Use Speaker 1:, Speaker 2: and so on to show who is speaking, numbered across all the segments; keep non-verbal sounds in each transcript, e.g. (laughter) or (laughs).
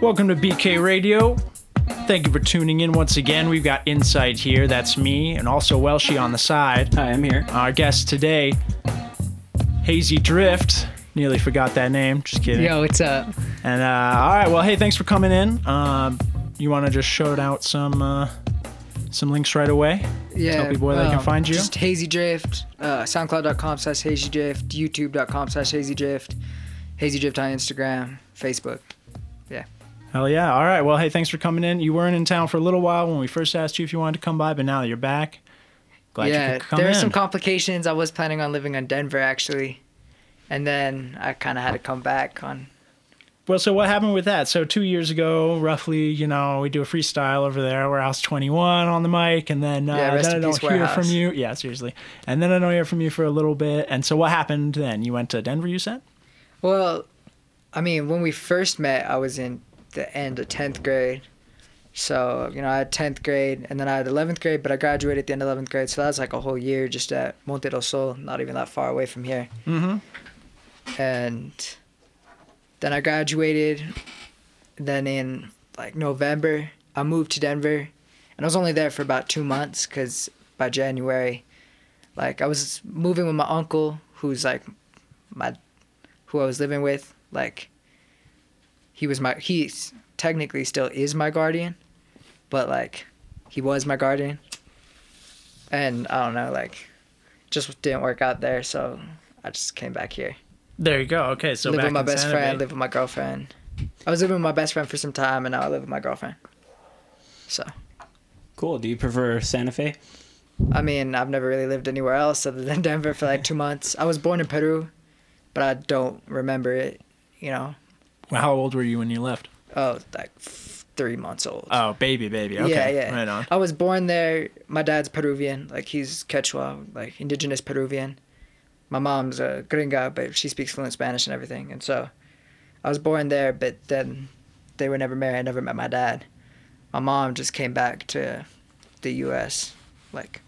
Speaker 1: Welcome to BK Radio. Thank you for tuning in once again. We've got Insight here. That's me, and also Welshie on the side.
Speaker 2: Hi, I'm here.
Speaker 1: Our guest today, Hazy Drift. Nearly forgot that name. Just kidding.
Speaker 3: Yo, what's up?
Speaker 1: And uh, all right, well, hey, thanks for coming in. Um, you want to just shout out some uh, some links right away?
Speaker 3: Yeah.
Speaker 1: Tell people where they can
Speaker 3: um,
Speaker 1: find you.
Speaker 3: Just Hazy Drift, uh, SoundCloud.com slash Hazy Drift, YouTube.com slash Hazy Drift, Hazy Drift on Instagram, Facebook.
Speaker 1: Hell yeah! All right, well, hey, thanks for coming in. You weren't in town for a little while when we first asked you if you wanted to come by, but now that you're back, glad
Speaker 3: yeah,
Speaker 1: you could come
Speaker 3: there were some complications. I was planning on living in Denver actually, and then I kind of had to come back on.
Speaker 1: Well, so what happened with that? So two years ago, roughly, you know, we do a freestyle over there was 21 on the mic, and then, uh,
Speaker 3: Yeah,
Speaker 1: then I don't hear
Speaker 3: Warehouse.
Speaker 1: from you. Yeah, seriously. And then I don't hear from you for a little bit. And so what happened then? You went to Denver, you said?
Speaker 3: Well, I mean, when we first met, I was in the end of 10th grade. So, you know, I had 10th grade and then I had 11th grade, but I graduated at the end of 11th grade. So that was like a whole year just at Monte del Sol, not even that far away from here.
Speaker 1: Mm-hmm.
Speaker 3: And then I graduated. Then in like November, I moved to Denver. And I was only there for about two months because by January, like I was moving with my uncle, who's like my, who I was living with. Like, he was my, he technically still is my guardian, but like, he was my guardian. And I don't know, like, just didn't work out there. So I just came back here
Speaker 1: There you go. Okay, so
Speaker 3: live
Speaker 1: back
Speaker 3: with my
Speaker 1: in
Speaker 3: best
Speaker 1: Santa
Speaker 3: friend,
Speaker 1: Fe.
Speaker 3: live with my girlfriend. I was living with my best friend for some time, and now I live with my girlfriend. So,
Speaker 2: Cool. Do you prefer Santa Fe?
Speaker 3: I mean, I've never really lived anywhere else other than (laughs) Denver for like two months. I was born in Peru, but I don't remember it. You know,
Speaker 1: Well, how old were you when you left?
Speaker 3: oh, like three months old.
Speaker 1: Oh, baby, baby. Okay,
Speaker 3: Yeah, yeah.
Speaker 1: right on.
Speaker 3: I was born there. My dad's Peruvian, like he's Quechua, like indigenous Peruvian. My mom's a gringa, but she speaks fluent Spanish and everything. And so, I was born there, but then they were never married. I never met my dad. My mom just came back to the U.S., like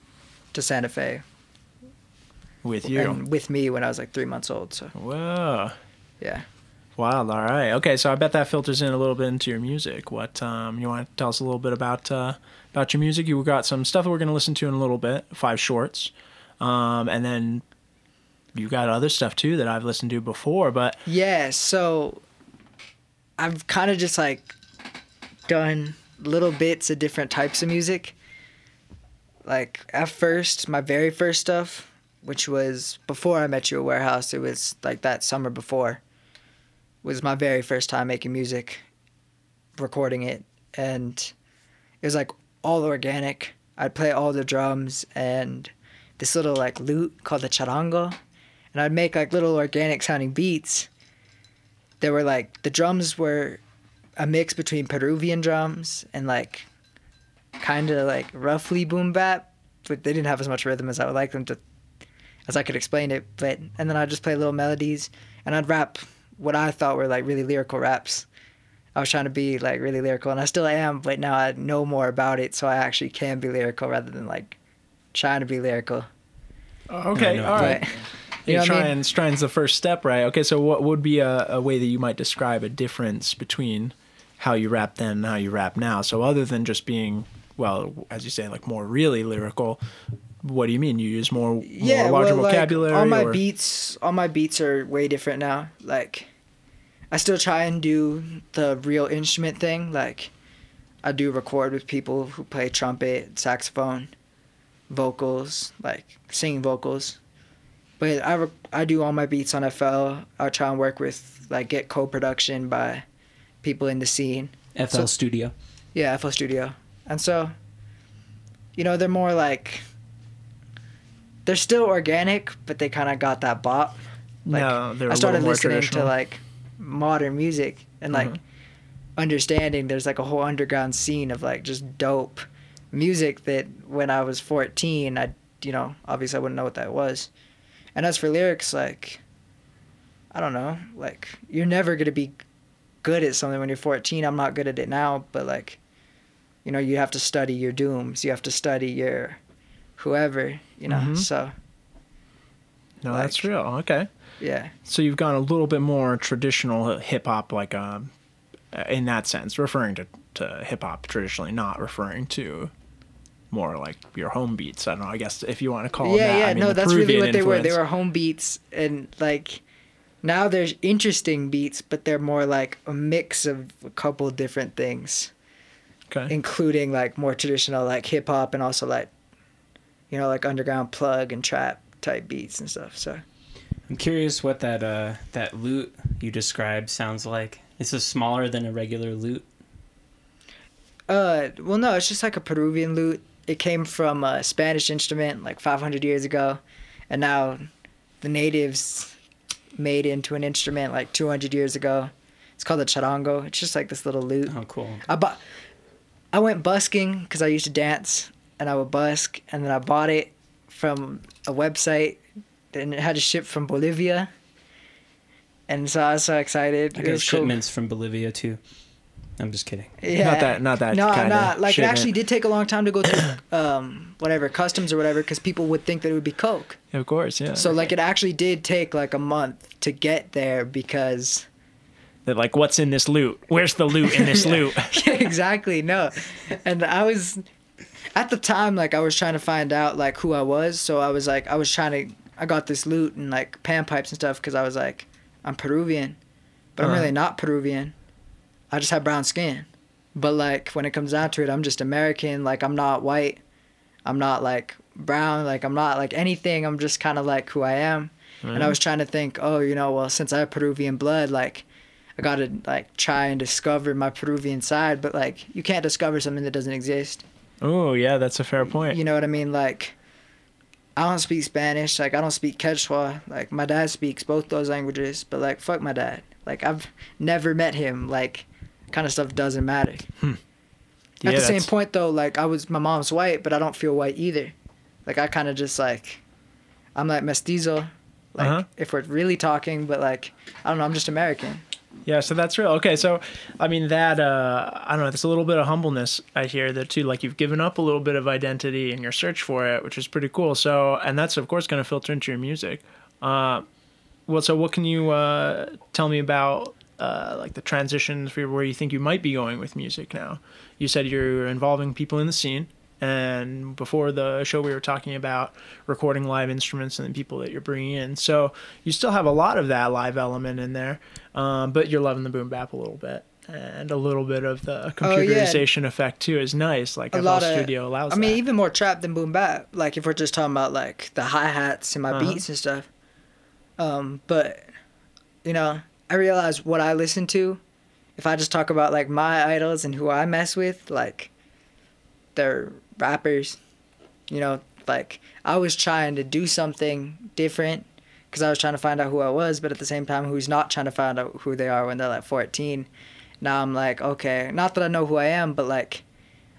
Speaker 3: to Santa Fe,
Speaker 1: With you.
Speaker 3: and with me when I was like three months old. So
Speaker 1: Whoa.
Speaker 3: yeah.
Speaker 1: Wild. All right. Okay. So I bet that filters in a little bit into your music. What um, you want to tell us a little bit about uh, about your music? You got some stuff that we're going to listen to in a little bit. Five shorts, um, and then you got other stuff too that I've listened to before. But
Speaker 3: Yeah, so I've kind of just like done little bits of different types of music. Like at first, my very first stuff, which was before I met you at Warehouse, it was like that summer before, was my very first time making music, recording it, and it was like all organic. I'd play all the drums and this little like lute called the charango, and I'd make like little organic sounding beats. There were like the drums were a mix between Peruvian drums and like kind of like roughly boom bap, but they didn't have as much rhythm as I would like them to, as I could explain it. But and then I'd just play little melodies and I'd rap what I thought were like really lyrical raps. I was trying to be like really lyrical, and I still am, but now I know more about it, so I actually can be lyrical rather than like trying to be lyrical.
Speaker 1: Oh, okay,
Speaker 2: no,
Speaker 1: all right.
Speaker 3: Right. (laughs)
Speaker 1: You
Speaker 3: You know what I mean?
Speaker 1: trying's the first step, right? Okay. So what would be a, a way that you might describe a difference between how you rap then and how you rap now? So other than just being well, as you say, like more really lyrical. What do you mean? You use more, more larger
Speaker 3: well, like,
Speaker 1: vocabulary?
Speaker 3: all my
Speaker 1: or-
Speaker 3: beats, all my beats are way different now. Like, I still try and do the real instrument thing. Like, I do record with people who play trumpet, saxophone, vocals, like singing vocals. But I re- I do all my beats on FL. I try and work with like get co-production by people in the scene.
Speaker 2: FL
Speaker 3: So-
Speaker 2: Studio.
Speaker 3: Yeah, FL Studio. And so, you know, they're more like they're still organic, but they kind of got that bop. Like
Speaker 1: no, they're
Speaker 3: I
Speaker 1: a
Speaker 3: started listening to like modern music and like
Speaker 1: Mhm.
Speaker 3: understanding there's like a whole underground scene of like just dope music that when I was 14, I you know, obviously I wouldn't know what that was. And as for lyrics like I don't know, like you're never going to be good at something when you're 14. I'm not good at it now, but like you know, you have to study your dooms. You have to study your whoever, you know.
Speaker 1: Mhm.
Speaker 3: So,
Speaker 1: no, that's real. Okay.
Speaker 3: yeah.
Speaker 1: So you've gone a little bit more traditional hip hop, like um, in that sense, referring to, to hip hop traditionally, not referring to more like your home beats. I don't know. I guess if you want to call them
Speaker 3: yeah,
Speaker 1: that.
Speaker 3: yeah.
Speaker 1: I mean,
Speaker 3: no, that's really
Speaker 1: Peruvian
Speaker 3: what they were. They were home beats, and like now there's interesting beats, but they're more like a mix of a couple different things,
Speaker 1: okay.
Speaker 3: including like more traditional like hip hop and also like you know like underground plug and trap type beats and stuff. So
Speaker 2: I'm curious what that uh that lute you described sounds like. Is this smaller than a regular lute?
Speaker 3: Uh, well, no, it's just like a Peruvian lute. It came from a Spanish instrument like 500 years ago, and now the natives made it into an instrument like 200 years ago. It's called a charango. It's just like this little lute.
Speaker 2: Oh, cool.
Speaker 3: I bought. I went busking because I used to dance, and I would busk, and then I bought it from a website, and it had to ship from Bolivia. And so I was so excited.
Speaker 2: I
Speaker 3: It
Speaker 2: got
Speaker 3: was cool.
Speaker 2: shipments from Bolivia too. I'm just kidding.
Speaker 3: Yeah.
Speaker 1: Not that- not that
Speaker 3: No,
Speaker 1: kinda
Speaker 3: not like
Speaker 1: shipment.
Speaker 3: it actually did take a long time to go through, (coughs) um, whatever customs or whatever, because people would think that it would be coke.
Speaker 1: of course, yeah.
Speaker 3: So like it actually did take like a month to get there because.
Speaker 1: They're like, what's in this loot? Where's the loot in this (laughs) loot? (laughs)
Speaker 3: yeah, exactly. No, and I was, at the time, like I was trying to find out like who I was. So I was like, I was trying to, I got this loot and like panpipes and stuff because I was like, I'm Peruvian, but I'm
Speaker 1: Uh-huh.
Speaker 3: really not Peruvian. I just have brown skin. But like when it comes down to it, I'm just American. Like I'm not white. I'm not like brown. Like I'm not like anything. I'm just kind of like who I am. And I was trying to think, oh, you know, well, since I have Peruvian blood, like I gotta like try and discover my Peruvian side. But like you can't discover something that doesn't exist.
Speaker 1: Oh, yeah, that's a fair point.
Speaker 3: You know what I mean? Like I don't speak Spanish. Like I don't speak Quechua. Like my dad speaks both those languages. But like fuck my dad. Like I've never met him. Like kind of stuff doesn't matter.
Speaker 1: Yeah,
Speaker 3: At the same point though, like I was my mom's white, but I don't feel white either. Like I kind of just like I'm like mestizo. Like
Speaker 1: Uh-huh.
Speaker 3: if we're really talking, but like I don't know, I'm just American.
Speaker 1: Yeah, so that's real. Okay, so I mean that uh I don't know, there's a little bit of humbleness I hear there too. Like you've given up a little bit of identity in your search for it, which is pretty cool. So and that's of course gonna filter into your music. Uh well so what can you uh tell me about uh like the transitions for where you think you might be going with music now? You said you're involving people in the scene and before the show we were talking about recording live instruments and the people that you're bringing in so you still have a lot of that live element in there um, but you're loving the boom bap a little bit and a little bit of the
Speaker 3: Oh, yeah.
Speaker 1: computerization effect too is nice like
Speaker 3: A
Speaker 1: FL
Speaker 3: lot of
Speaker 1: Studio allows
Speaker 3: I mean,
Speaker 1: that.
Speaker 3: even more trap than boom bap. Like if we're just talking about like the hi hats and my
Speaker 1: Uh-huh.
Speaker 3: beats and stuff. Um, but you know, I realize what I listen to. If I just talk about like my idols and who I mess with, like they're rappers. You know, like I was trying to do something different because I was trying to find out who I was, but at the same time, who's not trying to find out who they are when they're like 14. Now I'm like, okay, not that I know who I am, but like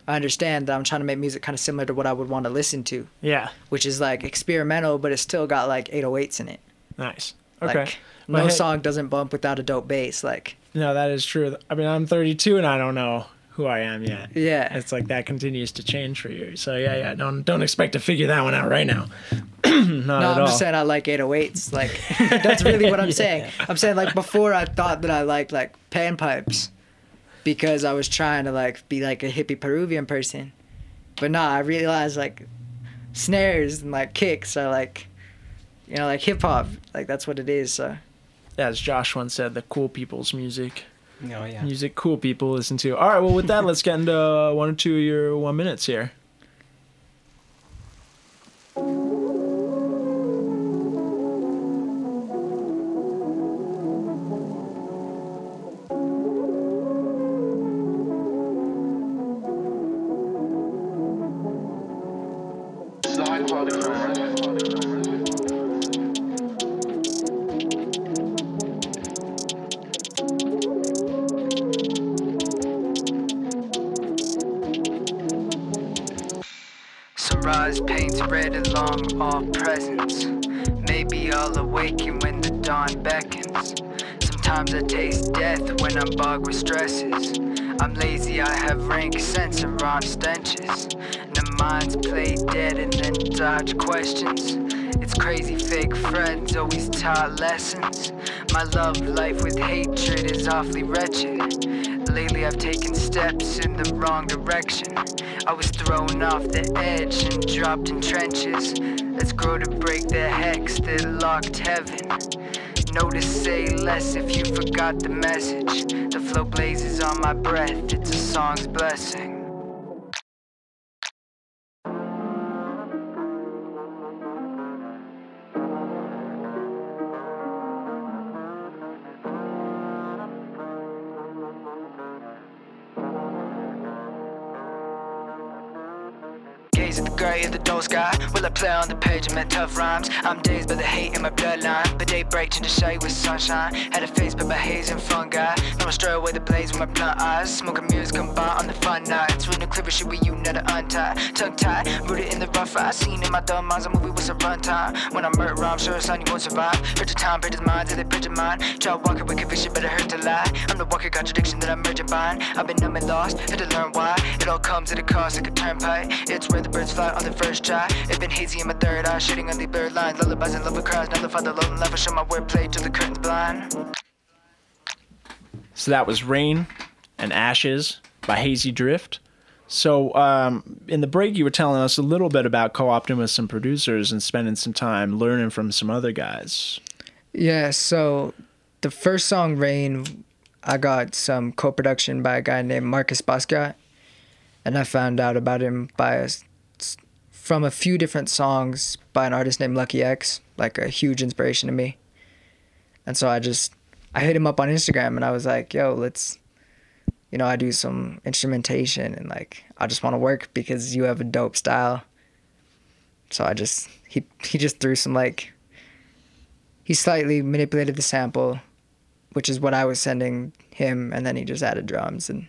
Speaker 3: I understand that I'm trying to make music kind of similar to what I would want to listen to,
Speaker 1: yeah
Speaker 3: which is like experimental, but it's still got like 808s in it.
Speaker 1: nice okay
Speaker 3: Like no song doesn't bump without a dope bass. Like
Speaker 1: no that is true i mean i'm 32 and i don't know who i am yet
Speaker 3: yeah,
Speaker 1: it's like that continues to change for you so yeah yeah don't don't expect to figure that one out right now (clears throat) not
Speaker 3: no,
Speaker 1: at
Speaker 3: I'm
Speaker 1: all
Speaker 3: just saying I like 808s. Like (laughs) that's really what I'm
Speaker 1: Yeah.
Speaker 3: saying. I'm saying like before I thought that I liked like panpipes because I was trying to like be like a hippie Peruvian person, but nah, I realized like snares and like kicks are like you know like hip hop. Like that's what it is. So.
Speaker 1: as josh once said the cool people's music
Speaker 2: Oh yeah.
Speaker 1: music cool people listen to. All right, well, with that, let's get into one or two of your one minutes here.
Speaker 3: I'm with stresses. I'm lazy, I have rank sense and raw stenches. The minds play dead and then dodge questions. It's crazy, fake friends always taught lessons. My love life with hatred is awfully wretched. Lately I've taken steps in the wrong direction. I was thrown off the edge and dropped in trenches. Let's grow to break the hex that locked heaven. To say less if you forgot the message. The flow blazes on my breath, it's a song's blessing. Of the sky. Will I play on the page and my tough rhymes? I'm dazed by the hate in my bloodline. But daybreak into shade with sunshine. Had a face but by haze and fungi. No I stray away the blaze with my blunt eyes. Smoking mirrors combine on the fun nights. With no clever shit with you, not to untie. Tongue tied, rooted in the rough I seen in my dumb minds. A movie was a runtime. When I murder, I'm sure son you won't survive. The time, his mind, till they picture mine. Try walking with conviction, but it hurt to lie. I'm the walking contradiction that I'm merging bind. I've been numb and lost, had to learn why. It all comes at a cost like a turnpike. It's where the birds fly on the first try. It's been hazy in my third eye, shooting on the blurred lines. Lullabies and love with cries. Never find the lone life. I show my wordplay till the curtains blind.
Speaker 1: So that was Rain and Ashes by Hazy Drift. So um, in the break, you were telling us a little bit about co-opting with some producers and spending some time learning from some other guys.
Speaker 3: Yeah, so the first song, Rain, I got some co production by a guy named Marcus Basquiat. And I found out about him by a, from a few different songs by an artist named Lucky X, like a huge inspiration to me. And so I just, I hit him up on Instagram and I was like, yo, let's, you know, I do some instrumentation and like, I just want to work because you have a dope style. So I just, he, he just threw some like, he slightly manipulated the sample, which is what I was sending him, and then he just added drums and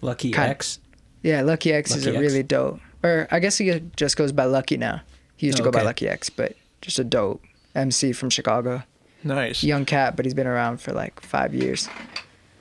Speaker 2: Lucky
Speaker 3: Kind-
Speaker 2: X.
Speaker 3: yeah, Lucky X is a really dope. Or I guess he just goes by Lucky now. He used to go by. Lucky X, but just a dope MC from Chicago.
Speaker 1: Nice.
Speaker 3: Young cat, but he's been around for like five years.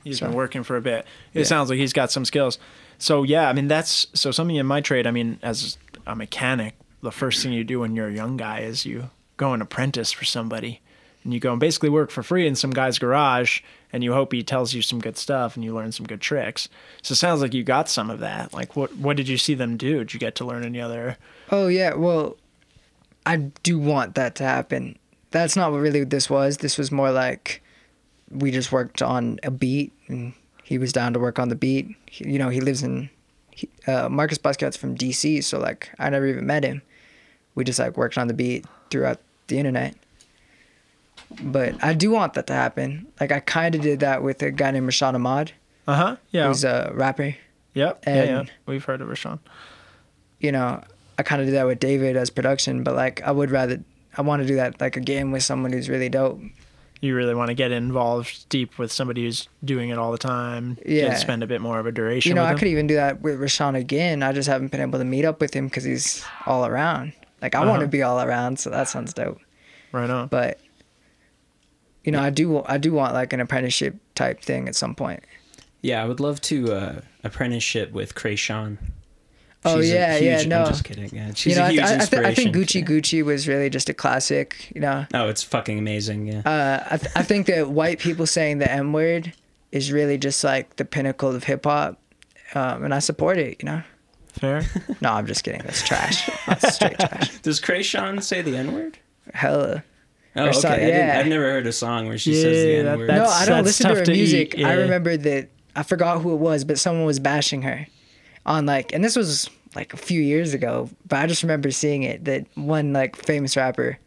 Speaker 1: He's
Speaker 3: So-
Speaker 1: been working for a bit. It
Speaker 3: Yeah.
Speaker 1: sounds like he's got some skills. So yeah, I mean that's so something in my trade. I mean, as a mechanic, the first thing you do when you're a young guy is you go and apprentice for somebody, and you go and basically work for free in some guy's garage, and you hope he tells you some good stuff and you learn some good tricks. So it sounds like you got some of that. Like what what did you see them do? Did you get to learn any other?
Speaker 3: Oh yeah, well, I do want that to happen. That's not what really this was. This was more like we just worked on a beat, and he was down to work on the beat. He, you know, he lives in he, uh, Marcus Basquiat's from D.C., so like I never even met him. We just like worked on the beat throughout the internet. But I do want that to happen. Like I kind of did that with a guy named Rashad Ahmad,
Speaker 1: Uh huh. Yeah.
Speaker 3: who's a rapper.
Speaker 1: yep. yeah, yeah. We've heard of Rashawn.
Speaker 3: you know, I kind of do that with David as production, but like I would rather I want to do that like again with someone who's really dope.
Speaker 1: You really want to get involved deep with somebody who's doing it all the time.
Speaker 3: Yeah.
Speaker 1: spend a bit more of a duration.
Speaker 3: You know, I could even do that with Rashawn again. I just haven't been able to meet up with him because he's all around. Like I want
Speaker 1: Uh-huh.
Speaker 3: to be all around, so that sounds dope.
Speaker 1: Right on.
Speaker 3: But you know, I do I do want like an apprenticeship type thing at some point.
Speaker 2: Yeah, I would love to uh, apprenticeship with Kreayshawn.
Speaker 3: Oh,
Speaker 2: She's a
Speaker 3: yeah, yeah, no.
Speaker 2: I'm just kidding. Yeah, she's
Speaker 3: you know,
Speaker 2: a
Speaker 3: I,
Speaker 2: huge
Speaker 3: I, I, th- I think
Speaker 2: inspiration.
Speaker 3: Gucci Gucci was really just a classic. You know,
Speaker 2: Oh, it's fucking amazing. Yeah.
Speaker 3: uh, I, th- I think that white people saying the M word is really just like the pinnacle of hip hop, um, and I support it. You know.
Speaker 1: Fair. (laughs)
Speaker 3: No, I'm just kidding. That's trash. (laughs) That's straight trash.
Speaker 2: Does Kreayshawn say the N word?
Speaker 3: Hella.
Speaker 2: Oh,
Speaker 3: Or
Speaker 2: okay.
Speaker 3: so- Yeah.
Speaker 2: I have never heard a song where she
Speaker 1: Yeah,
Speaker 2: says the N word.
Speaker 1: that's-
Speaker 3: no, I don't listen to her
Speaker 1: to eat,
Speaker 3: music. I remember that I forgot who it was, but someone was bashing her on like, and this was like a few years ago, but I just remember seeing it that one like famous rapper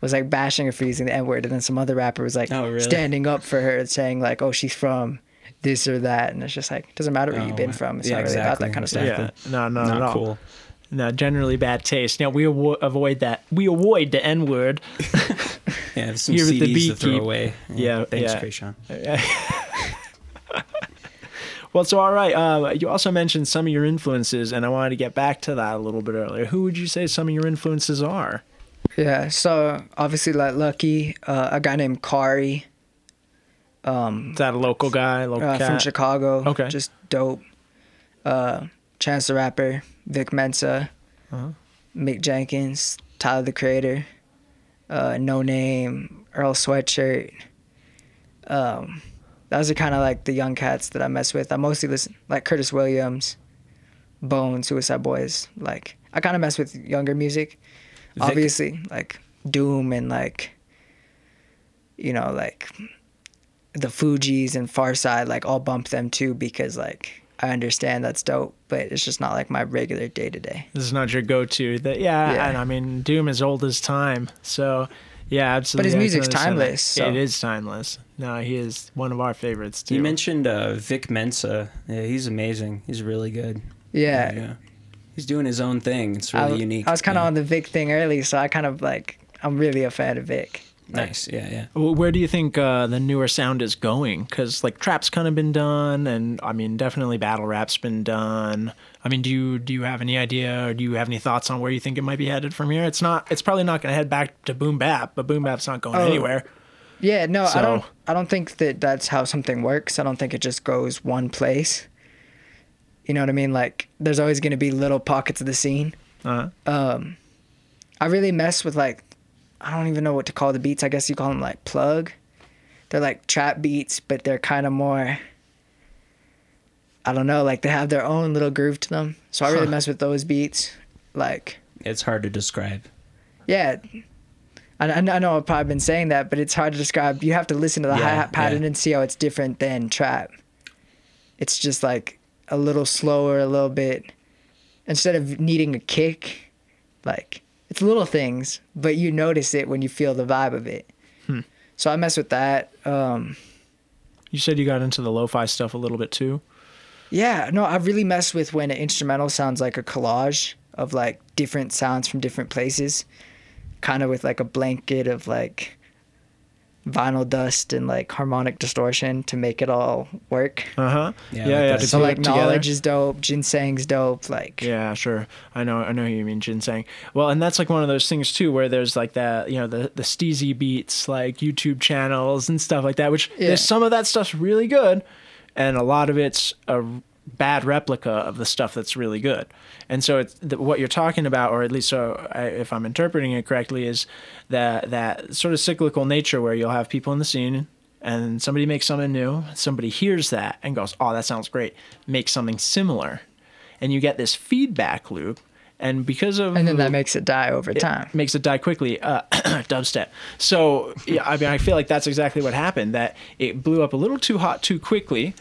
Speaker 3: was like bashing her for using the N word, and then some other rapper was like
Speaker 2: Oh, really?
Speaker 3: standing up for her, saying like, "Oh, she's from this or that," and it's just like, it doesn't matter where
Speaker 2: Oh,
Speaker 3: you've been from. It's
Speaker 2: Yeah,
Speaker 3: not really about that
Speaker 2: exactly,
Speaker 3: kind of stuff.
Speaker 2: exactly.
Speaker 1: Yeah. No, no,
Speaker 2: Not
Speaker 1: no.
Speaker 2: cool.
Speaker 1: No, generally bad taste. Now we avo- avoid that. We avoid the N word. (laughs)
Speaker 2: Yeah, I have some
Speaker 1: Here with the
Speaker 2: CDs to throw
Speaker 1: Beekeep.
Speaker 2: away.
Speaker 1: Yeah,
Speaker 2: Thanks,
Speaker 1: yeah.
Speaker 2: Kreayshawn. (laughs)
Speaker 1: Well, so all right. Uh, you also mentioned some of your influences, and I wanted to get back to that a little bit earlier. Who would you say some of your influences are?
Speaker 3: Yeah, so obviously like Lucky, uh, a guy named Kari,
Speaker 1: Is that a local guy? Local
Speaker 3: uh, from? Chicago.
Speaker 1: Okay.
Speaker 3: Just dope. Uh, Chance the Rapper, Vic Mensa,
Speaker 1: Uh-huh.
Speaker 3: Mick Jenkins, Tyler the Creator, uh, Noname, Earl Sweatshirt, um, those are kind of like the young cats that I mess with. I mostly listen like Curtis Williams, Bone, Suicide Boys. Like I kind of mess with younger music.
Speaker 2: Vic-
Speaker 3: Obviously, like Doom and like you know like the Fugees and Pharcyde. Like I'll bump them too because like I understand that's dope, but it's just not like my regular day to day.
Speaker 1: This is not your go-to. That yeah,
Speaker 3: Yeah.
Speaker 1: and I mean Doom is old as time. So yeah, absolutely. But his
Speaker 3: music's timeless, so-
Speaker 1: It is timeless. No, he is one of our favorites too.
Speaker 2: You mentioned uh, Vic Mensa. Yeah, he's amazing. He's really good.
Speaker 3: Yeah.
Speaker 2: yeah. He's doing his own thing. It's really
Speaker 3: w-
Speaker 2: unique.
Speaker 3: I was kind of
Speaker 2: yeah.
Speaker 3: on the Vic thing early, so I kind of like I'm really a fan of Vic.
Speaker 2: Nice. Yeah, yeah.
Speaker 1: Well, Where do you think uh, the newer sound is going? Because like trap's kind of been done, and I mean definitely battle rap's been done. I mean, do you do you have any idea, or do you have any thoughts on where you think it might be headed from here? It's not. It's probably not going to head back to boom bap, but boom bap's not going
Speaker 3: Oh.
Speaker 1: anywhere.
Speaker 3: Yeah, no,
Speaker 1: So-
Speaker 3: I don't. I don't think that that's how something works. I don't think it just goes one place. You know what I mean? Like, there's always going to be little pockets of the scene.
Speaker 1: Uh,
Speaker 3: Um, I really mess with like, I don't even know what to call the beats. I guess you call them like plug. They're like trap beats, but they're kind of more. I don't know. Like they have their own little groove to them. So I really
Speaker 1: Huh.
Speaker 3: mess with those beats. Like,
Speaker 2: It's hard to describe.
Speaker 3: yeah. I, I know I've probably been saying that, but it's hard to describe. You have to listen to the
Speaker 2: Yeah,
Speaker 3: hi hat pattern
Speaker 2: yeah.
Speaker 3: and see how it's different than trap. It's just like a little slower, a little bit. Instead of needing a kick, like it's little things, but you notice it when you feel the vibe of it.
Speaker 1: Hmm.
Speaker 3: So I mess with that. Um,
Speaker 1: you said you got into the lo-fi stuff a little bit too.
Speaker 3: Yeah, no, I really mess with when an instrumental sounds like a collage of like different sounds from different places, kind of with like a blanket of like vinyl dust and like harmonic distortion to make it all work.
Speaker 1: Uh huh.
Speaker 2: Yeah,
Speaker 1: Yeah,
Speaker 2: like
Speaker 1: yeah.
Speaker 3: So like
Speaker 1: it together.
Speaker 3: Knxwledge is dope, jinsang's dope, like
Speaker 1: Yeah, sure. I know. I know who you mean ginseng. Well, and that's like one of those things too, where there's like that, you know, the the steezy beats, like YouTube channels and stuff like that. Which
Speaker 3: Yeah.
Speaker 1: there's some of that stuff's really good, and a lot of it's a bad replica of the stuff that's really good. And so it's the, what you're talking about, or at least so I, if I'm interpreting it correctly, is that that sort of cyclical nature where you'll have people in the scene. And somebody makes something new. Somebody hears that and goes, "Oh, that sounds great." Make something similar, and you get this feedback loop. And because of
Speaker 3: and then that makes it die over time.
Speaker 1: makes it die quickly, uh, (clears throat) dubstep. So yeah, I mean, I feel like that's exactly what happened. That it blew up a little too hot too quickly,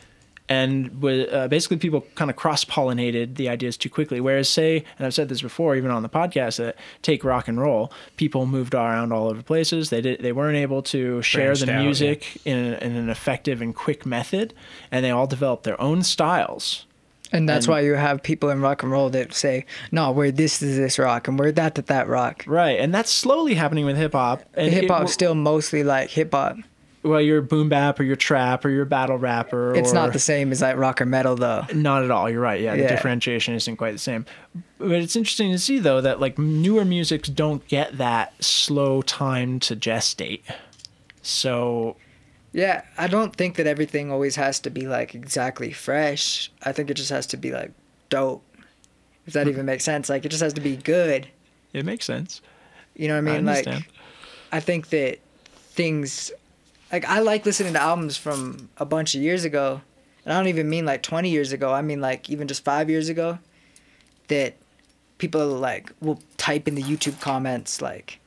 Speaker 1: and uh, basically people kind of cross pollinated the ideas too quickly. Whereas, say, and I've said this before, even on the podcast, that take rock and roll, people moved around all over places. They did, they weren't able to share the
Speaker 2: Branched out,
Speaker 1: music in, in an effective and quick method, and they all developed their own styles.
Speaker 3: And that's
Speaker 1: and-
Speaker 3: why you have people in rock and roll that say, "No, we're this is this rock, and we're that that that rock."
Speaker 1: Right, and that's slowly happening with hip hop. And
Speaker 3: Hip
Speaker 1: it-
Speaker 3: hop's still mostly like hip hop.
Speaker 1: Well, you're boom bap or you're trap or you're battle rapper.
Speaker 3: It's
Speaker 1: or,
Speaker 3: not the same as like rock or metal though.
Speaker 1: Not at all. You're right. Yeah, the
Speaker 3: Yeah.
Speaker 1: differentiation isn't quite the same. But it's interesting to see though that like newer musics don't get that slow time to gestate. So
Speaker 3: Yeah, I don't think that everything always has to be like exactly fresh. I think it just has to be like dope. If that hmm. even makes sense. Like it just has to be good.
Speaker 1: it makes sense.
Speaker 3: You know what I
Speaker 1: I
Speaker 3: mean? like
Speaker 1: understand.
Speaker 3: I think that things like I like listening to albums from a bunch of years ago. And I don't even mean like 20 years ago. I mean like even just 5 years ago that people like will type in the YouTube comments like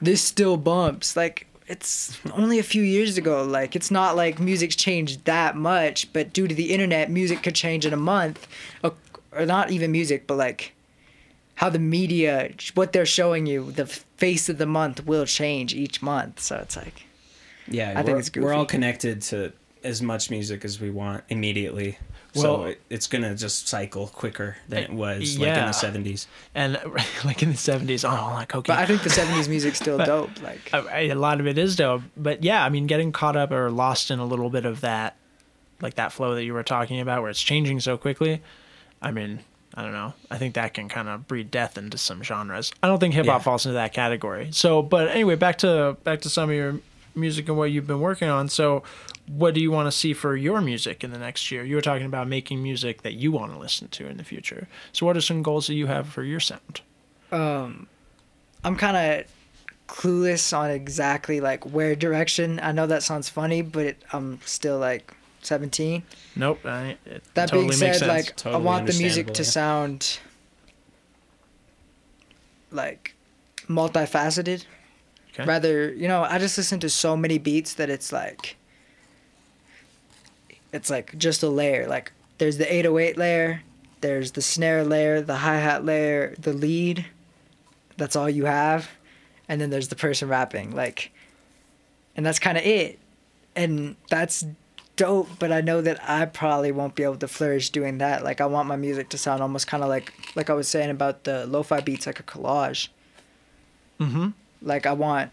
Speaker 3: this still bumps. Like it's only a few years ago. Like it's not like music's changed that much, but due to the internet, music could change in a month. Or not even music, but like how the media, what they're showing you, the face of the month will change each month. So it's like,
Speaker 2: Yeah,
Speaker 3: I think
Speaker 2: we're,
Speaker 3: it's
Speaker 2: we're all connected to as much music as we want immediately.
Speaker 1: Well-
Speaker 2: so it, it's gonna just cycle quicker than it was like in the seventies.
Speaker 1: And (laughs) like in the '70s, oh, like okay.
Speaker 3: but I think the 70s (laughs) music's still
Speaker 1: But-
Speaker 3: dope. Like,
Speaker 1: a, a lot of it is dope but yeah i mean getting caught up or lost in a little bit of that like that flow that you were talking about where it's changing so quickly i mean i don't know i think that can kind of breed death into some genres i don't think hip-hop
Speaker 2: Yeah.
Speaker 1: falls into that category so but anyway back to back to some of your music and what you've been working on so what do you want to see for your music in the next year you were talking about making music that you want to listen to in the future so what are some goals that you have for your sound
Speaker 3: um, I'm kind of clueless on exactly like where direction. I know that sounds funny, but it, I'm still like 17.
Speaker 1: Nope. I,
Speaker 3: That
Speaker 1: totally
Speaker 3: being
Speaker 1: makes
Speaker 3: said, like I want the music to
Speaker 2: understandable,
Speaker 3: sound like multifaceted.
Speaker 1: Okay.
Speaker 3: Rather, you know, I just listen to so many beats that it's like it's like just a layer. Like there's the 808 layer, there's the snare layer, the hi-hat layer, the lead. That's all you have. And then there's the person rapping like and that's kind of it. And that's dope, but I know that I probably won't be able to flourish doing that. Like I want my music to sound almost kind of like like I was saying about the lo-fi beats like a collage.
Speaker 1: Mm-hmm.
Speaker 3: Like I want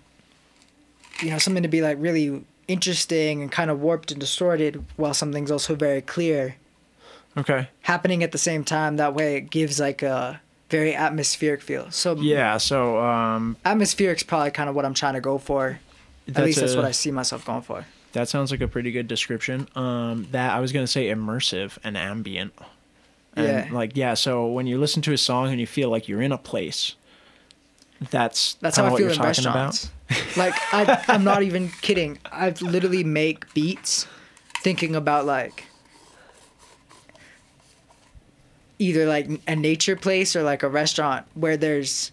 Speaker 3: you know something to be like really interesting and kind of warped and distorted while something's also very clear
Speaker 1: Okay.
Speaker 3: happening at the same time that way it gives like a very atmospheric feel. So
Speaker 1: Yeah. So um,
Speaker 3: atmospheric's probably kind of what I'm trying to go for. At least that's what I see myself going for.
Speaker 1: That sounds like a pretty good description. Um, that I was gonna say immersive and ambient. And
Speaker 3: Yeah.
Speaker 1: like yeah, so when you listen to a song and you feel like you're in a place, that's
Speaker 3: That's how I feel in restaurants. (laughs) like I, I'm not even kidding. I literally make beats thinking about like either like a nature place or like a restaurant where there's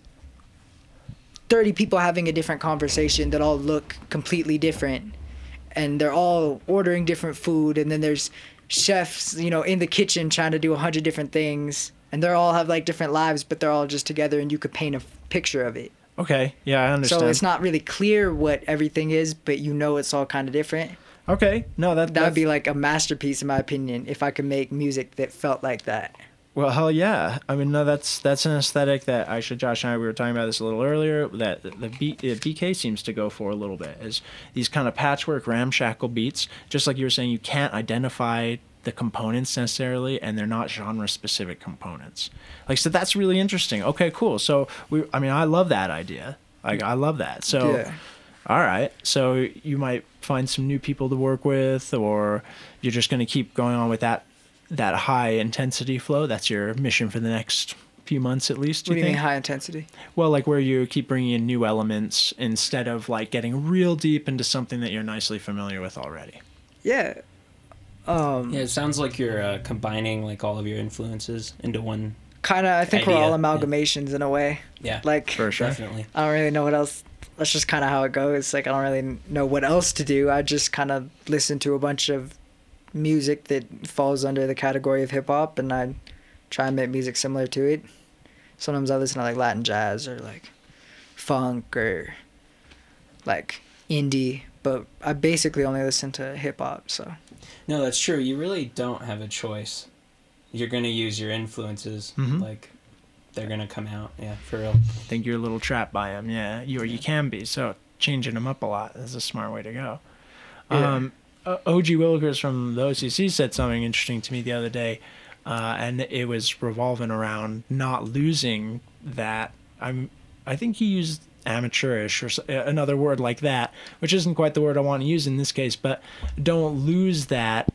Speaker 3: 30 people having a different conversation that all look completely different and they're all ordering different food and then there's chefs you know in the kitchen trying to do a hundred different things and they all have like different lives but they're all just together and you could paint a f- picture of it
Speaker 1: Okay. Yeah, I understand.
Speaker 3: so it's not really clear what everything is, but you know it's all kind of different.
Speaker 1: okay. No, that
Speaker 3: That would be like a masterpiece, in my opinion, if I could make music that felt like that.
Speaker 1: Well, hell yeah! I mean, no, that's that's an aesthetic that I should. Josh and I we were talking about this a little earlier. That the B, uh, BK seems to go for a little bit is these kind of patchwork ramshackle beats. Just like you were saying, you can't identify the components necessarily, and they're not genre specific components. Like so, that's really interesting. Okay, cool. So we, I mean, I love that idea. Like I love that. So.
Speaker 3: Yeah.
Speaker 1: All right. So you might find some new people to work with, or you're just going to keep going on with that that high intensity flow. That's your mission for the next few months, at least.
Speaker 3: What do you mean high intensity?
Speaker 1: Well, like where you keep bringing in new elements instead of like getting real deep into something that you're nicely familiar with already.
Speaker 3: Yeah. Um,
Speaker 2: Yeah, it sounds like you're uh, combining like all of your influences into one.
Speaker 3: kind of. I think we're
Speaker 2: Idea,
Speaker 3: all
Speaker 2: yeah.
Speaker 3: amalgamations in a way.
Speaker 2: Yeah,
Speaker 3: Like
Speaker 1: For sure.
Speaker 2: definitely.
Speaker 3: I don't really know what else. That's just kind of how it goes. Like I don't really know what else to do. I just kind of listen to a bunch of music that falls under the category of hip hop, and I try and make music similar to it. Sometimes I listen to like Latin jazz or like funk or like indie, but I basically only listen to hip hop. So
Speaker 2: No, that's true. You really don't have a choice. You're gonna use your influences.
Speaker 1: Mhm.
Speaker 2: Like, they're gonna come out. Yeah, for real.
Speaker 1: I think you're a little trapped by them. Yeah, you or you can be. So changing them up a lot is a smart way to go.
Speaker 3: Yeah.
Speaker 1: Um, O- OG Willikers from the OCC said something interesting to me the other day, uh, and it was revolving around not losing that. I'm. I think he used amateurish or another word like that, which isn't quite the word I want to use in this case. But don't lose that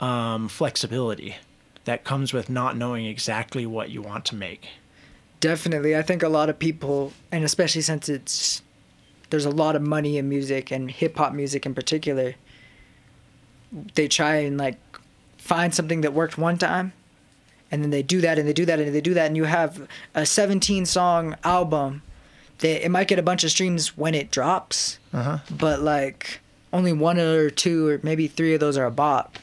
Speaker 1: um, flexibility that comes with not knowing exactly what you want to make.
Speaker 3: Definitely. I think a lot of people, and especially since it's there's a lot of money in music and hip hop music in particular, they try and like find something that worked one time and then they do that and they do that and they do that and you have a 17 song album that it might get a bunch of streams when it drops,
Speaker 1: Uh huh.
Speaker 3: but like only one or two or maybe three of those are a bop.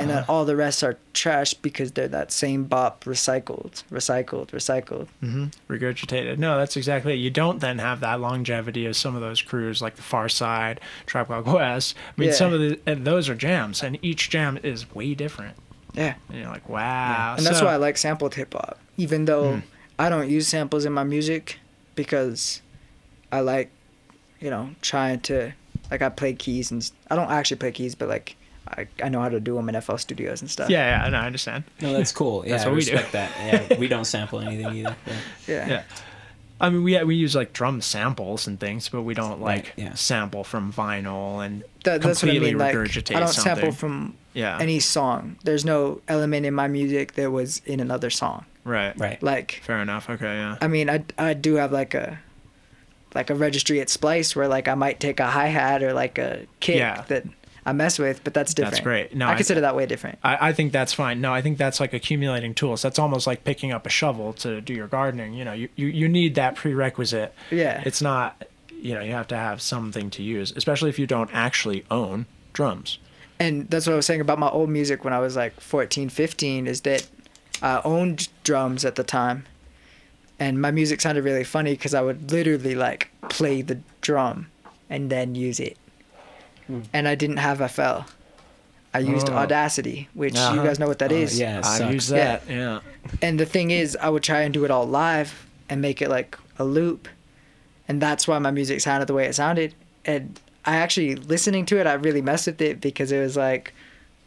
Speaker 3: And then all the rest are trash because they're that same bop recycled, recycled, recycled.
Speaker 1: hmm Regurgitated. No, that's exactly it. You don't then have that longevity of some of those crews like the Pharcyde, Tribe Called Quest. I mean,
Speaker 3: Yeah.
Speaker 1: some of the and those are jams, and each jam is way different.
Speaker 3: Yeah.
Speaker 1: And you're like, wow.
Speaker 3: and that's why I like sampled hip hop, even though
Speaker 1: Hmm.
Speaker 3: I don't use samples in my music because I like, you know, trying to like I play keys and I don't actually play keys, but like I, I know how to do them in FL Studios and stuff.
Speaker 1: Yeah, yeah, no, I understand.
Speaker 2: No, that's cool. (laughs) Yeah,
Speaker 1: That's
Speaker 2: I
Speaker 1: what we do.
Speaker 2: respect that. Yeah, we don't sample anything either. Yeah.
Speaker 3: yeah,
Speaker 1: Yeah. I mean, we we use like drum samples and things, but we don't like
Speaker 2: Right, yeah.
Speaker 1: sample from vinyl and
Speaker 3: That, that's what I
Speaker 1: completely
Speaker 3: mean. Like
Speaker 1: regurgitate
Speaker 3: I don't
Speaker 1: something.
Speaker 3: sample from
Speaker 1: yeah,
Speaker 3: any song. There's no element in my music that was in another song.
Speaker 1: Right,
Speaker 2: Right.
Speaker 3: Like
Speaker 1: Fair enough. Okay, yeah.
Speaker 3: I mean, I I do have like a like a registry at Splice where like I might take a hi hat or like a kick
Speaker 1: Yeah.
Speaker 3: that I mess with, but that's different.
Speaker 1: That's great. No,
Speaker 3: I
Speaker 1: I-
Speaker 3: consider that way different.
Speaker 1: I, I think that's fine. No, I think that's like accumulating tools. That's almost like picking up a shovel to do your gardening. You know, you, you, you need that prerequisite.
Speaker 3: Yeah.
Speaker 1: It's not, you know, you have to have something to use, especially if you don't actually own drums.
Speaker 3: and that's what I was saying about my old music when I was like 14, 15 is that I owned drums at the time. And my music sounded really funny because I would literally like play the drum and then use it. And I didn't have FL. I used
Speaker 1: Oh.
Speaker 3: Audacity, which
Speaker 1: Uh-huh.
Speaker 3: you guys know what that
Speaker 2: Uh,
Speaker 3: is.
Speaker 2: yeah, it
Speaker 1: I use that. Yeah.
Speaker 3: And the thing is, I would try and do it all live and make it like a loop. And that's why my music sounded the way it sounded. And I actually, listening to it, I really messed with it because it was like,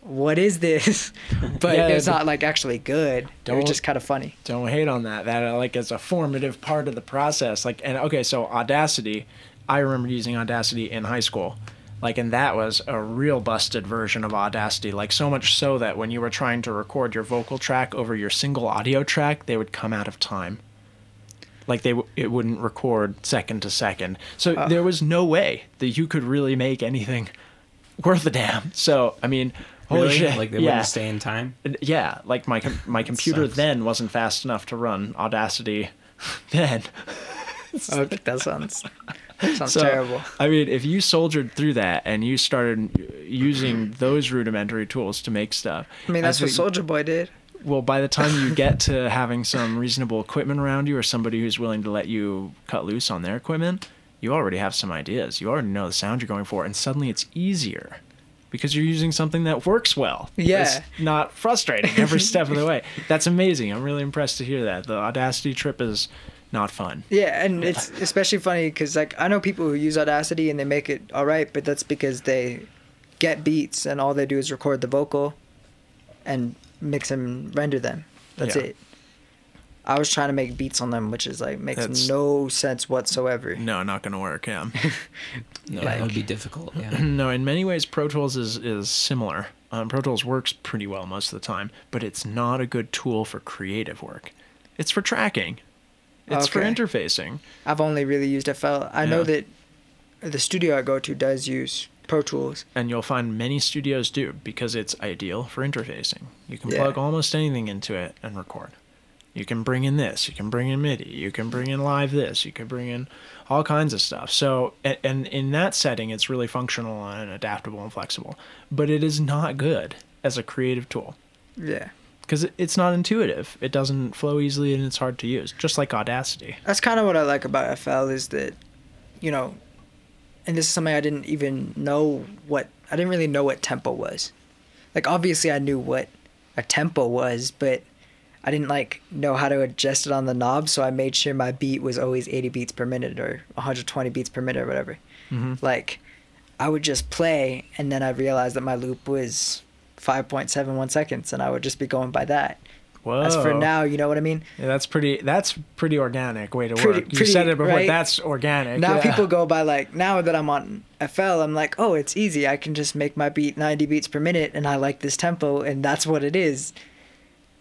Speaker 3: what is this? (laughs) But
Speaker 1: Yeah,
Speaker 3: it's not like actually good. It was just kind of funny.
Speaker 1: Don't hate on that. That uh, like is a formative part of the process. Like, and okay, so Audacity, I remember using Audacity in high school. Like, and that was a real busted version of Audacity. Like, so much so that when you were trying to record your vocal track over your single audio track, they would come out of time. Like they, it wouldn't record second to second. So
Speaker 3: Oh.
Speaker 1: there was no way that you could really make anything worth a damn. So I mean, holy
Speaker 2: Really?
Speaker 1: shit!
Speaker 2: Like they
Speaker 1: yeah.
Speaker 2: wouldn't stay in time.
Speaker 1: Yeah, like my com- my (laughs) computer
Speaker 2: sucks.
Speaker 1: then wasn't fast enough to run Audacity. (laughs) then, (laughs)
Speaker 3: Oh, that sounds, that sounds
Speaker 1: so
Speaker 3: terrible.
Speaker 1: I mean, if you soldiered through that and you started using (clears throat) those rudimentary tools to make stuff,
Speaker 3: I mean, that's what
Speaker 1: we-
Speaker 3: Soldier Boy did.
Speaker 1: Well, by the time you get to having some reasonable equipment around you, or somebody who's willing to let you cut loose on their equipment, you already have some ideas. You already know the sound you're going for, and suddenly it's easier because you're using something that works well.
Speaker 3: Yeah.
Speaker 1: It's not frustrating every (laughs) step of the way. That's amazing. I'm really impressed to hear that. The Audacity trip is not fun.
Speaker 3: Yeah, and it's especially funny because like I know people who use Audacity and they make it all right, but that's because they get beats and all they do is record the vocal and mix and render them. That's
Speaker 1: Yeah.
Speaker 3: it. I was trying to make beats on them, which is like makes
Speaker 1: That's-
Speaker 3: no sense whatsoever.
Speaker 1: No, not going to work. Yeah. (laughs)
Speaker 2: No,
Speaker 3: Like-
Speaker 2: that would be difficult. Yeah. (clears throat)
Speaker 1: no, in many ways, Pro Tools is is similar. Um, Pro Tools works pretty well most of the time, but it's not a good tool for creative work. It's for tracking. It's for interfacing.
Speaker 3: I've only really used FL. I know that the studio I go to does use Pro Tools.
Speaker 1: and you'll find many studios do because it's ideal for interfacing. You can
Speaker 3: Yeah.
Speaker 1: plug almost anything into it and record. You can bring in this, you can bring in MIDI, you can bring in live this, you can bring in all kinds of stuff. So, and, and in that setting, it's really functional and adaptable and flexible. But it is not good as a creative tool
Speaker 3: Yeah.
Speaker 1: because it, it's not intuitive. It doesn't flow easily and it's hard to use, just like Audacity.
Speaker 3: that's kind of what I like about FL is that, you know, and this is something I didn't even know what I didn't really know what tempo was. Like obviously I knew what a tempo was, but I didn't like know how to adjust it on the knob, so I made sure my beat was always 80 beats per minute or 120 beats per minute or whatever.
Speaker 1: Mhm.
Speaker 3: Like I would just play and then I realized that my loop was 5.71 seconds and I would just be going by that.
Speaker 1: Whoa.
Speaker 3: As for now, you know what I mean?
Speaker 1: Yeah, that's pretty. That's pretty organic way to
Speaker 3: Pretty-
Speaker 1: work. you
Speaker 3: pretty,
Speaker 1: said it before.
Speaker 3: right?
Speaker 1: That's organic.
Speaker 3: Now
Speaker 1: yeah.
Speaker 3: people go by like now that I'm on FL, I'm like, oh, it's easy. I can just make my beat 90 beats per minute, and I like this tempo, and that's what it is.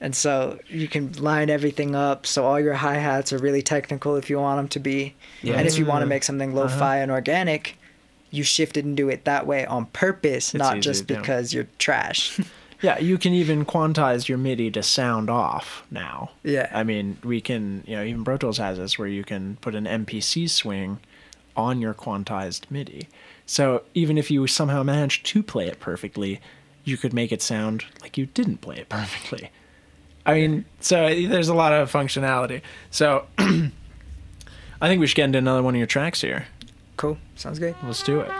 Speaker 3: And so you can line everything up so all your hi hats are really technical if you want them to be,
Speaker 2: Yeah.
Speaker 3: and if you want to make something lo-fi uh-huh. and organic, you shift it and do it that way on purpose,
Speaker 1: It's
Speaker 3: not
Speaker 1: easy
Speaker 3: just because you're trash. (laughs)
Speaker 1: Yeah, you can even quantize your MIDI to sound off now.
Speaker 3: Yeah.
Speaker 1: I mean, we can, you know, even Pro Tools has this where you can put an MPC swing on your quantized MIDI. So even if you somehow managed to play it perfectly, you could make it sound like you didn't play it perfectly. I mean, so there's a lot of functionality. So (clears throat) I think we should get into another one of your tracks here.
Speaker 3: cool, sounds good.
Speaker 1: Let's do it.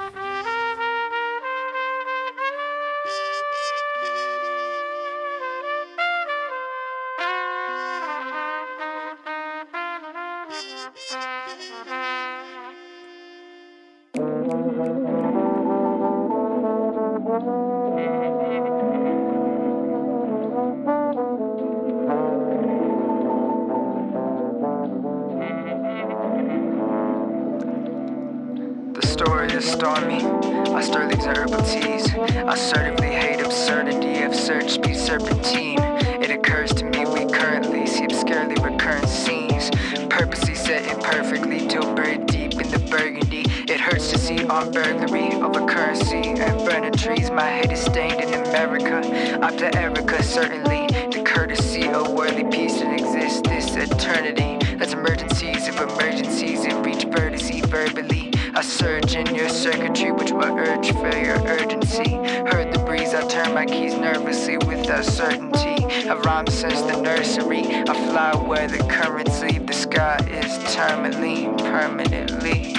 Speaker 3: I fly where the currents leave. The sky is terminally, permanently.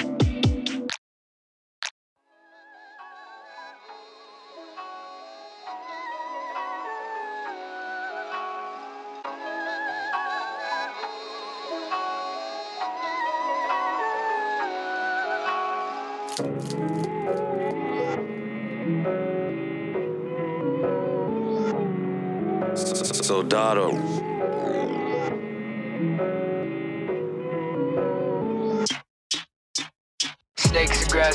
Speaker 4: Soldado.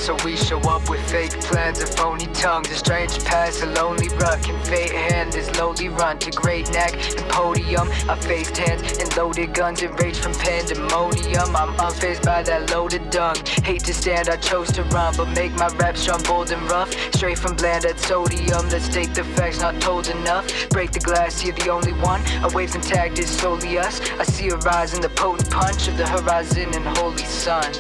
Speaker 3: So we show up with fake plans and phony tongues. A strange past, a lonely rut. Can fate hand this lowly run to great neck and podium. I faced hands and loaded guns and rage from pandemonium. I'm unfazed by that loaded dung. Hate to stand, I chose to run, but make my raps strong, bold and rough. Straight from bland at sodium. Let's state the facts, not told enough. Break the glass, you're the only one. Our waves intact is solely us. I see a rise in the potent punch of the horizon and holy sun.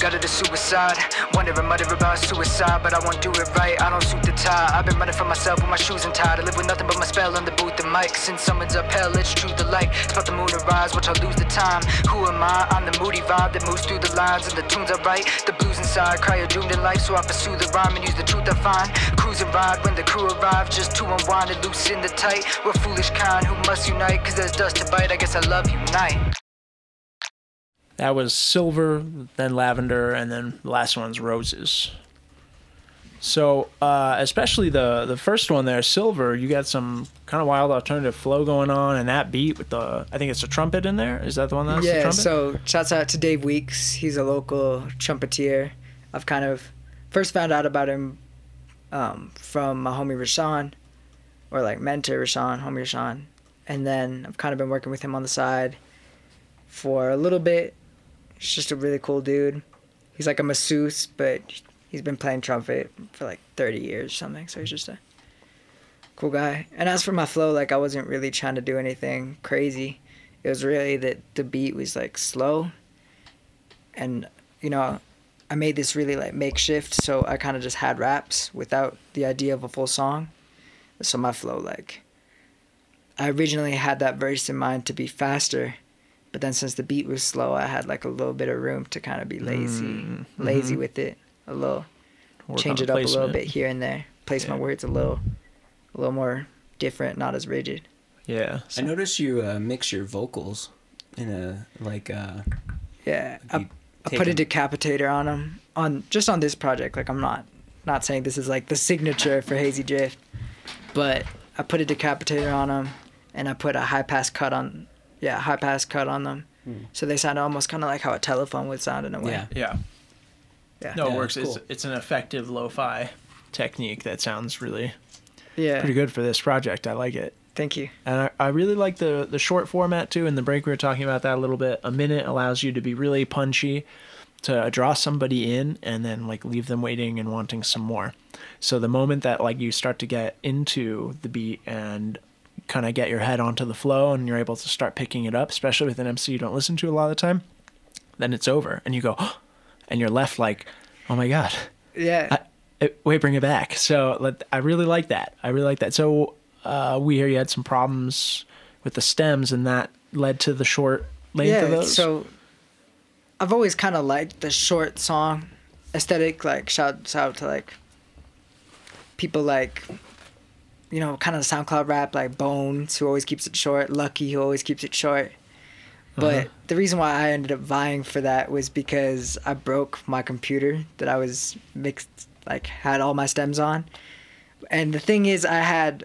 Speaker 3: Gut of the suicide. Wonder and mutter about suicide, but I won't do it right. I don't suit the tie. I've been running for myself with my shoes untied. I live with nothing but my spell on the booth and mic. Since someone's up hell, it's true the light. Spot the moon to rise, watch I lose the time. Who am I? I'm the moody vibe that moves through the lines and the tunes I write. The blues inside, cry you're doomed in life, so I pursue the rhyme and use the truth I find. Cruise and ride when the crew arrive, just to unwind and loosen the tight. We're foolish kind who must unite, cause there's dust to bite. I guess I love unite.
Speaker 1: That was silver, then lavender, and then the last one's roses. So, uh, especially the the first one there, silver, you got some kind of wild alternative flow going on, and that beat with the I think it's a trumpet in there. Is that the one that's the
Speaker 3: yeah,
Speaker 1: trumpet?
Speaker 3: so shouts out to Dave Weeks. He's a local trumpeter. I've kind of first found out about him um, from my homie Rashawn, or like mentor Rashawn, homie Rashawn. And then I've kind of been working with him on the side for a little bit. He's just a really cool dude. He's like a masseuse, but he's been playing trumpet for like 30 years or something. So he's just a cool guy. And as for my flow, like I wasn't really trying to do anything crazy. It was really that the beat was like slow. And, you know, I made this really like makeshift. So I kind of just had raps without the idea of a full song. So my flow, like, I originally had that verse in mind to be faster. But then since the beat was slow, I had like a little bit of room to kind of be lazy,
Speaker 1: Mm,
Speaker 3: lazy with it a little
Speaker 1: Work
Speaker 3: change it up a little bit here and there. Place my words a little, a little more different, not as rigid.
Speaker 1: Yeah.
Speaker 2: I noticed you uh, mix your vocals in a like uh
Speaker 3: Yeah, I, I
Speaker 2: take
Speaker 3: put a decapitator on them on just on this project. Like I'm not not saying this is like the signature for Hazy Drift, but I put a decapitator on them, and I put a high pass cut on, yeah, high pass cut on them, hmm. so they sound almost kind of like how a telephone would sound in a way.
Speaker 2: Yeah.
Speaker 1: Yeah.
Speaker 3: yeah,
Speaker 1: No, it
Speaker 2: Yeah,
Speaker 1: works.
Speaker 2: cool.
Speaker 1: It's it's an effective lo-fi technique that sounds really
Speaker 3: yeah.
Speaker 1: pretty good for this project. I like it.
Speaker 3: Thank you.
Speaker 1: And I, I really like the the short format too. In the break, we were talking about that a little bit. A minute allows you to be really punchy, to draw somebody in, and then like leave them waiting and wanting some more. So the moment that like you start to get into the beat and kind of get your head onto the flow, and you're able to start picking it up, especially with an MC you don't listen to a lot of the time, then it's over, and you go, and you're left like, oh my god,
Speaker 3: Yeah.
Speaker 1: I, it- wait, bring it back. So let, I really like that. I really like that. So uh, we hear you had some problems with the stems, and that led to the short length
Speaker 3: yeah,
Speaker 1: of those.
Speaker 3: so I've always kind of liked the short song aesthetic. Like, shout, shout out to like people like, you know, kind of the SoundCloud rap, like Bones, who always keeps it short, Lucki, who always keeps it short. But
Speaker 1: Uh-huh.
Speaker 3: the reason why I ended up vying for that was because I broke my computer that I was mixed, like, had all my stems on. And the thing is, I had,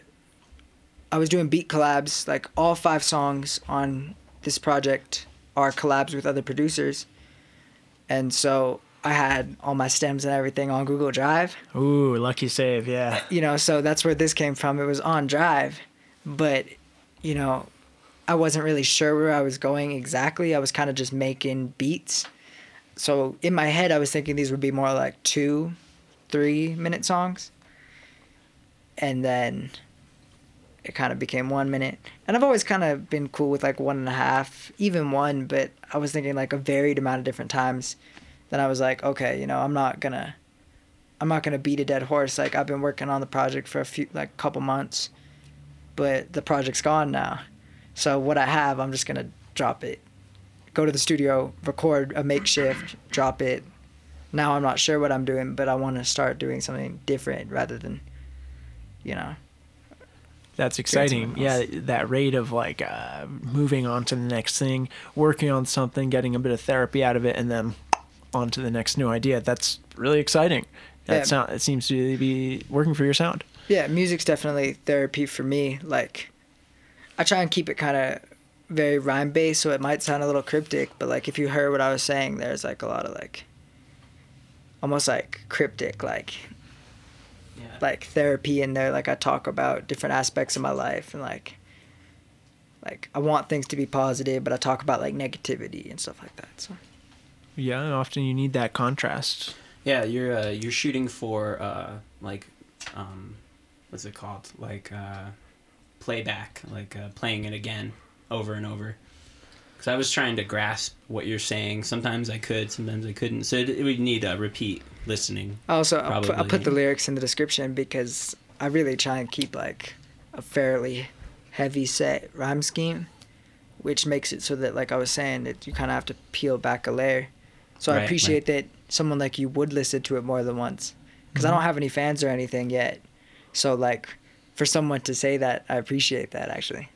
Speaker 3: I was doing beat collabs, like, all five songs on this project are collabs with other producers. and so I had all my stems and everything on Google Drive.
Speaker 1: Ooh, lucky save. Yeah.
Speaker 3: Uh, you know, so that's where this came from. It was on Drive, but you know, I wasn't really sure where I was going exactly. I was kind of just making beats. So in my head, I was thinking these would be more like two, three minute songs. And then it kind of became one minute. And I've always kind of been cool with like one and a half, even one, but I was thinking like a varied amount of different times. Then I was like, okay, you know, I'm not gonna, I'm not gonna beat a dead horse. Like I've been working on the project for a few, like couple months, but the project's gone now. So what I have, I'm just gonna drop it. Go to the studio, record a makeshift, drop it. Now I'm not sure what I'm doing, but I want to start doing something different rather than, you know.
Speaker 1: That's exciting. Yeah, that rate of like uh, moving on to the next thing, working on something, getting a bit of therapy out of it, and then on to the next new idea. That's really exciting. That
Speaker 3: Yeah.
Speaker 1: sound it seems to be working for your sound.
Speaker 3: Yeah, music's definitely therapy for me. Like, I try and keep it kind of very rhyme based, so it might sound a little cryptic, but like if you heard what I was saying, there's like a lot of like, almost like cryptic, like
Speaker 2: Yeah.
Speaker 3: like therapy in there. Like I talk about different aspects of my life and like, like I want things to be positive, but I talk about like negativity and stuff like that. So
Speaker 1: Yeah, and often you need that contrast.
Speaker 2: Yeah, you're uh, you're shooting for uh, like um, what's it called? Like uh, playback, like uh, playing it again over and over. Because I was trying to grasp what you're saying. Sometimes I could, sometimes I couldn't. So it, it would need a repeat listening.
Speaker 3: Also, I'll put, I'll put the lyrics in the description because I really try and keep like a fairly heavy set rhyme scheme, which makes it so that, like I was saying, that you kind of have to peel back a layer. So I
Speaker 2: Right,
Speaker 3: appreciate that someone like you would listen to it more than once, because I don't have any fans or anything yet. So like, for someone to say that, I appreciate that actually.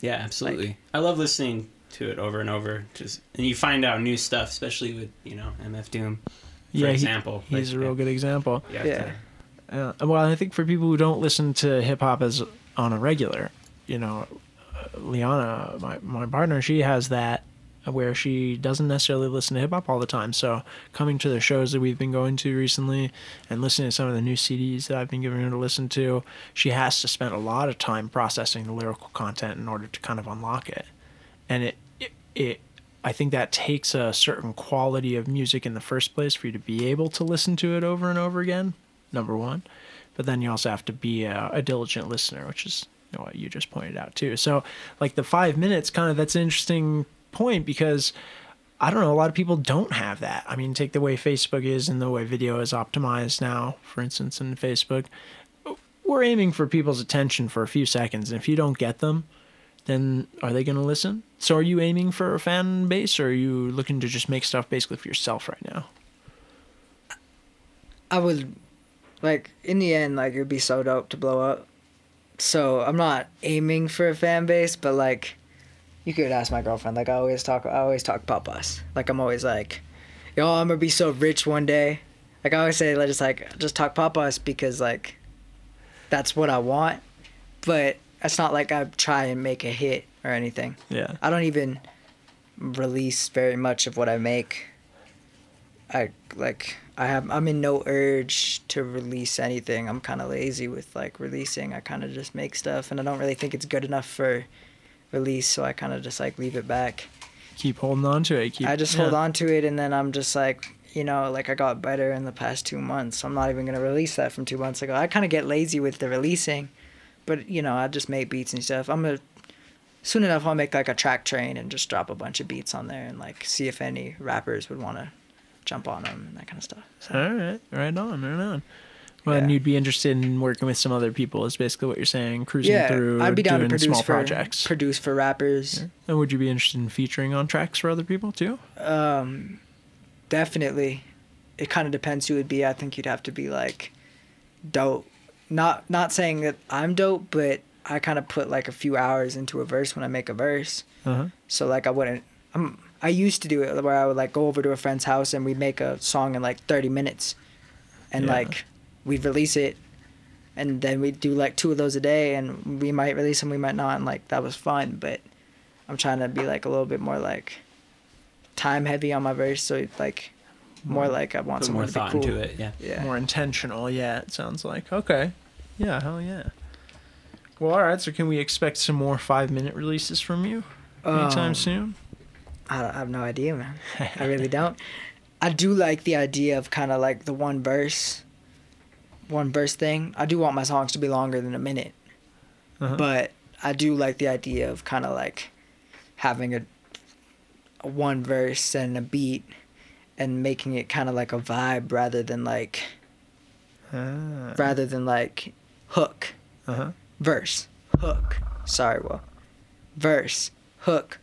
Speaker 2: Yeah, absolutely. I love listening to it over and over. Just and you find out new stuff, especially with you know MF Doom. For
Speaker 1: yeah, he-
Speaker 2: example,
Speaker 1: he's
Speaker 2: like,
Speaker 1: a real good example.
Speaker 2: you have
Speaker 3: Yeah.
Speaker 1: Uh, well, I think for people who don't listen to hip hop as on a regular, you know, uh, Liana, my my partner, she has that where she doesn't necessarily listen to hip hop all the time. So coming to the shows that we've been going to recently and listening to some of the new CDs that I've been giving her to listen to, she has to spend a lot of time processing the lyrical content in order to kind of unlock it. And it it, it I think that takes a certain quality of music in the first place for you to be able to listen to it over and over again. Number one, but then you also have to be a, a diligent listener, which is what you just pointed out too. So, like the five minutes, kind of that's an interesting point because I don't know, a lot of people don't have that. I mean, take the way Facebook is and the way video is optimized now, for instance, in Facebook. We're aiming for people's attention for a few seconds, and if you don't get them, then are they going to listen? So, are you aiming for a fan base, or are you looking to just make stuff basically for yourself right now?
Speaker 3: I would like in the end like it would be so dope to blow up. So I'm not aiming for a fan base, but like you could ask my girlfriend. Like I always talk I always talk papas. Like I'm always like, yo, I'm gonna be so rich one day. Like I always say like just like just talk papas because like that's what I want. But it's not like I try and make a hit or anything.
Speaker 1: Yeah.
Speaker 3: I don't even release very much of what I make. I like I have I'm in no urge to release anything. I'm kind of lazy with like releasing. I kind of just make stuff and I don't really think it's good enough for release, so I kind of just like leave it back.
Speaker 1: Keep holding on to it. Keep,
Speaker 3: I just
Speaker 1: yeah.
Speaker 3: hold on to it and then I'm just like, you know, like I got better in the past 2 months. I'm not even going to release that from 2 months ago. I kind of get lazy with the releasing, but you know, I just make beats and stuff. I'm going to soon enough I'll make like a track train and just drop a bunch of beats on there and like see if any rappers would want to jump on them and that kind of stuff. So,
Speaker 1: All right, right on, right on. Well, and you'd be interested in working with some other people, is basically what you're saying. Cruising
Speaker 3: yeah,
Speaker 1: through,
Speaker 3: I'd be down to
Speaker 1: doing
Speaker 3: produce
Speaker 1: small
Speaker 3: for
Speaker 1: projects.
Speaker 3: produce for rappers.
Speaker 1: and would you be interested in featuring on tracks for other people too?
Speaker 3: Um, definitely. It kind of depends who it'd be. I think you'd have to be like dope. Not not saying that I'm dope, but I kind of put like a few hours into a verse when I make a verse.
Speaker 1: Uh-huh.
Speaker 3: So like I wouldn't. I'm. I used to do it where I would like go over to a friend's house and we'd make a song in like 30 minutes, and
Speaker 1: Yeah.
Speaker 3: like we'd release it, and then we'd do like two of those a day, and we might release them, we might not, and like that was fun. But I'm trying to be like a little bit more like time heavy on my verse, so it's like more like I want
Speaker 2: Put
Speaker 3: someone
Speaker 2: more
Speaker 3: to be
Speaker 2: thought
Speaker 3: cool.
Speaker 2: into it. Yeah.
Speaker 3: Yeah.
Speaker 1: More intentional, yeah, it sounds like. Okay. Yeah, hell yeah. Well, all right, so can we expect some more five minute releases from you anytime
Speaker 3: Um,
Speaker 1: soon?
Speaker 3: I, I have no idea, man. I (laughs) really don't. I do like the idea of kind of like the one verse, one verse thing. I do want my songs to be longer than a minute,
Speaker 1: Uh-huh.
Speaker 3: but I do like the idea of kind of like having a, a one verse and a beat, and making it kind of like a vibe rather than like
Speaker 1: Ah,
Speaker 3: rather than like hook,
Speaker 1: uh-huh.
Speaker 3: verse, hook. Sorry, well, verse, hook,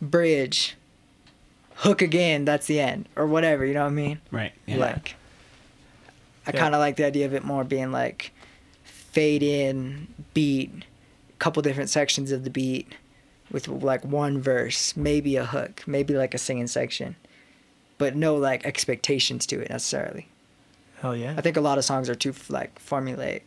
Speaker 3: bridge, hook again. That's the end, or whatever. You know what I mean?
Speaker 2: Right. Yeah.
Speaker 3: Like, I
Speaker 1: Yeah.
Speaker 3: kind of like the idea of it more being like fade in, beat, couple different sections of the beat, with like one verse, maybe a hook, maybe like a singing section, but no like expectations to it necessarily.
Speaker 1: Hell yeah.
Speaker 3: I think a lot of songs are too like formulaic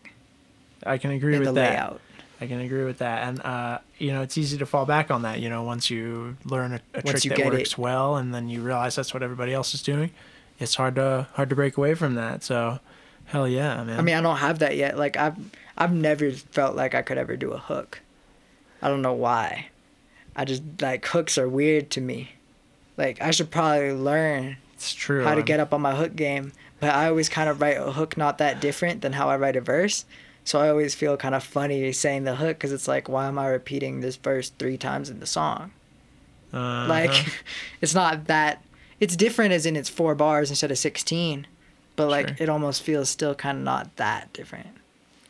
Speaker 1: I can agree
Speaker 3: in
Speaker 1: with
Speaker 3: the
Speaker 1: that.
Speaker 3: layout.
Speaker 1: I can agree with that, and uh, you know, it's easy to fall back on that. You know, once you learn a, a trick that works
Speaker 3: it.
Speaker 1: well, and then you realize that's what everybody else is doing, it's hard to hard to break away from that. So, hell yeah, man.
Speaker 3: I mean, I don't have that yet. Like I've I've never felt like I could ever do a hook. I don't know why. I just like hooks are weird to me. Like I should probably learn
Speaker 1: it's true.
Speaker 3: how to
Speaker 1: I'm-
Speaker 3: get up on my hook game, but I always kind of write a hook not that different than how I write a verse. So I always feel kind of funny saying the hook because it's like, why am I repeating this verse three times in the song?
Speaker 1: uh-huh.
Speaker 3: Like, (laughs) it's not that. It's different as in it's four bars instead of sixteen, but like
Speaker 1: Sure.
Speaker 3: it almost feels still kind of not that different.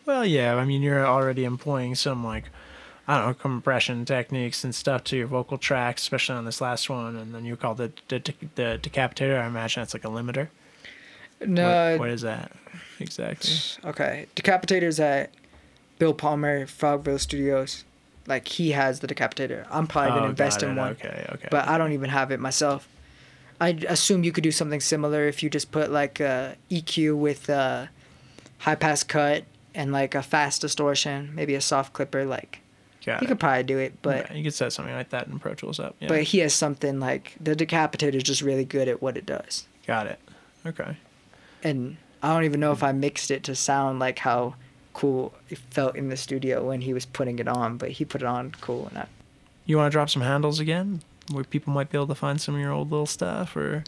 Speaker 1: Well, yeah. I mean, you're already employing some like, I don't know, compression techniques and stuff to your vocal tracks, especially on this last one. And then you call the the, the decapitator. I imagine it's like a limiter.
Speaker 3: No,
Speaker 1: what, what is that exactly?
Speaker 3: Okay, Decapitator's at Bill Palmer, Frogville Studios. Like he has the Decapitator. I'm probably
Speaker 1: Oh,
Speaker 3: gonna invest in one,
Speaker 1: Okay, okay.
Speaker 3: but I don't even have it myself. I assume you could do something similar if you just put like a EQ with a high pass cut and like a fast distortion, maybe a soft clipper. Like
Speaker 1: got
Speaker 3: you
Speaker 1: it.
Speaker 3: could probably do it, but
Speaker 1: Yeah, you could set something like that in Pro Tools up. Yeah.
Speaker 3: but he has something like the Decapitator is just really good at what it does.
Speaker 1: got it. Okay.
Speaker 3: and I don't even know if I mixed it to sound like how cool it felt in the studio when he was putting it on, but he put it on cool and I,
Speaker 1: You want to drop some handles again, where people might be able to find some of your old little stuff, or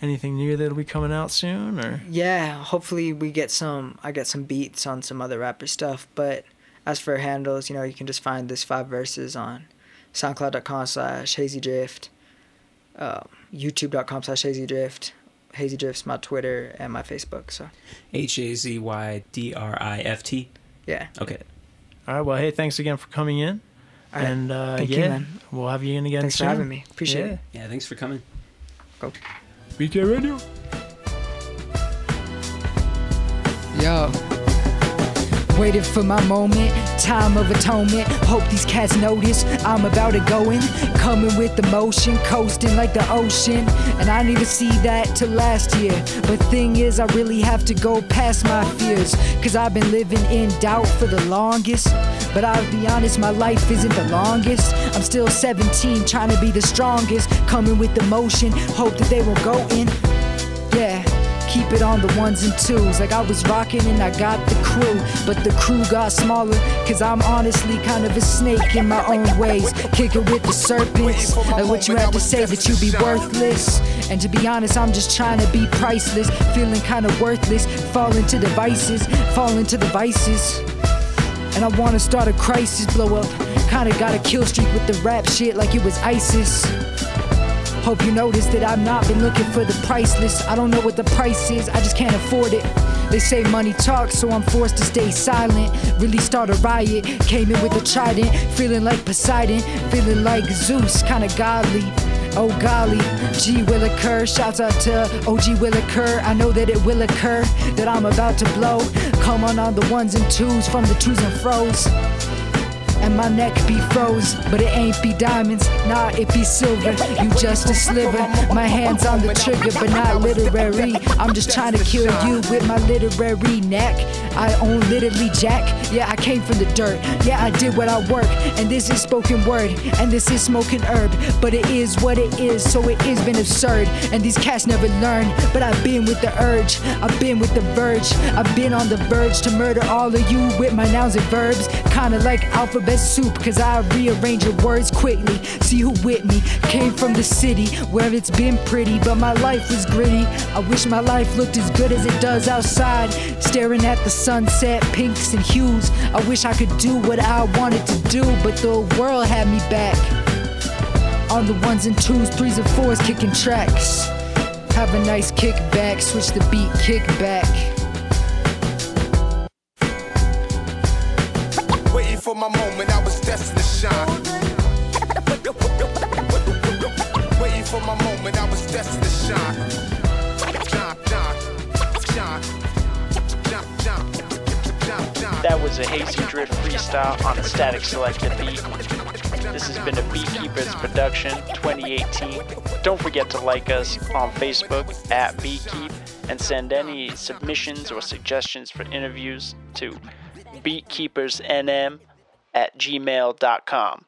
Speaker 1: anything new that'll be coming out soon, or
Speaker 3: yeah, hopefully we get some I get some beats on some other rapper stuff, but as for handles, you know, you can just find this five verses on soundcloud.com slash hazydrift, uh, youtube.com slash hazydrift, hazydrift's my Twitter and my Facebook, so
Speaker 2: H A Z Y D R I F T.
Speaker 3: yeah.
Speaker 2: Okay.
Speaker 1: all right. Well, hey, thanks again for coming in,
Speaker 3: All right.
Speaker 1: and uh,
Speaker 3: Thank you,
Speaker 1: yeah,
Speaker 3: man.
Speaker 1: we'll have you in again
Speaker 3: Thanks
Speaker 1: soon.
Speaker 3: for having me. Appreciate
Speaker 1: yeah.
Speaker 3: it.
Speaker 2: Yeah. Thanks for coming.
Speaker 3: Go.
Speaker 1: BK Radio.
Speaker 5: Yo. Waiting for my moment, time of atonement. Hope these cats notice I'm about to go in. Coming with the motion, coasting like the ocean. And I need to see that to last year. But thing is, I really have to go past my fears. Cause I've been living in doubt for the longest. But I'll be honest, my life isn't the longest. I'm still 17, trying to be the strongest. Coming with the motion, hope that they will go in. Yeah, keep it on the ones and twos. Like I was rocking and I got the crew, but the crew got smaller. Cause I'm honestly kind of a snake in my own ways. Kicking with the serpents. Like what you have to say that you be worthless. And to be honest, I'm just trying to be priceless. Feeling kind of worthless. Fall into the vices, fall into the vices. And I wanna start a crisis, blow up. Kinda got a kill streak with the rap shit like it was ISIS. Hope you notice that I've not been looking for the priceless. I don't know what the price is, I just can't afford it. They say money talks, so I'm forced to stay silent. Really start a riot, came in with a trident, feeling like Poseidon, feeling like Zeus, kinda godly. Oh golly, G will occur. Shouts out to OG will occur. I know that it will occur, that I'm about to blow. Come on on the ones and twos from the twos and fros.
Speaker 3: And my neck be froze, but it ain't be diamonds, nah, it be silver. You just a sliver. My hands on the trigger, but not literary. I'm just trying to kill you with my literary neck. I own literally Jack. Yeah, I came from the dirt. Yeah, I did what I work, and this is spoken word, and this is smoking herb. But it is what it is, so it is been absurd. And these cats never learn, but I've been with the urge. I've been with the verge. I've been on the verge to murder all of you with my nouns and verbs. Kinda like alphabet soup, cause I rearrange your words quickly. See who with me came from the city where it's been pretty, but my life was gritty. I wish my life looked as good as it does outside. Staring at the sunset, pinks and hues. I wish I could do what I wanted to do, but the world had me back. On the ones and twos, threes and fours, kicking tracks. Have a nice kickback, switch the beat, kick back.
Speaker 6: For my moment, I was destined to shine. Waiting for my moment, I was destined to shine.
Speaker 1: That was a Hazy Drift freestyle on a static selected beat. This has been a Beatkeepers production 2018. Don't forget to like us on Facebook at Beatkeep and send any submissions or suggestions for interviews to beatkeepersnm at gmail.com.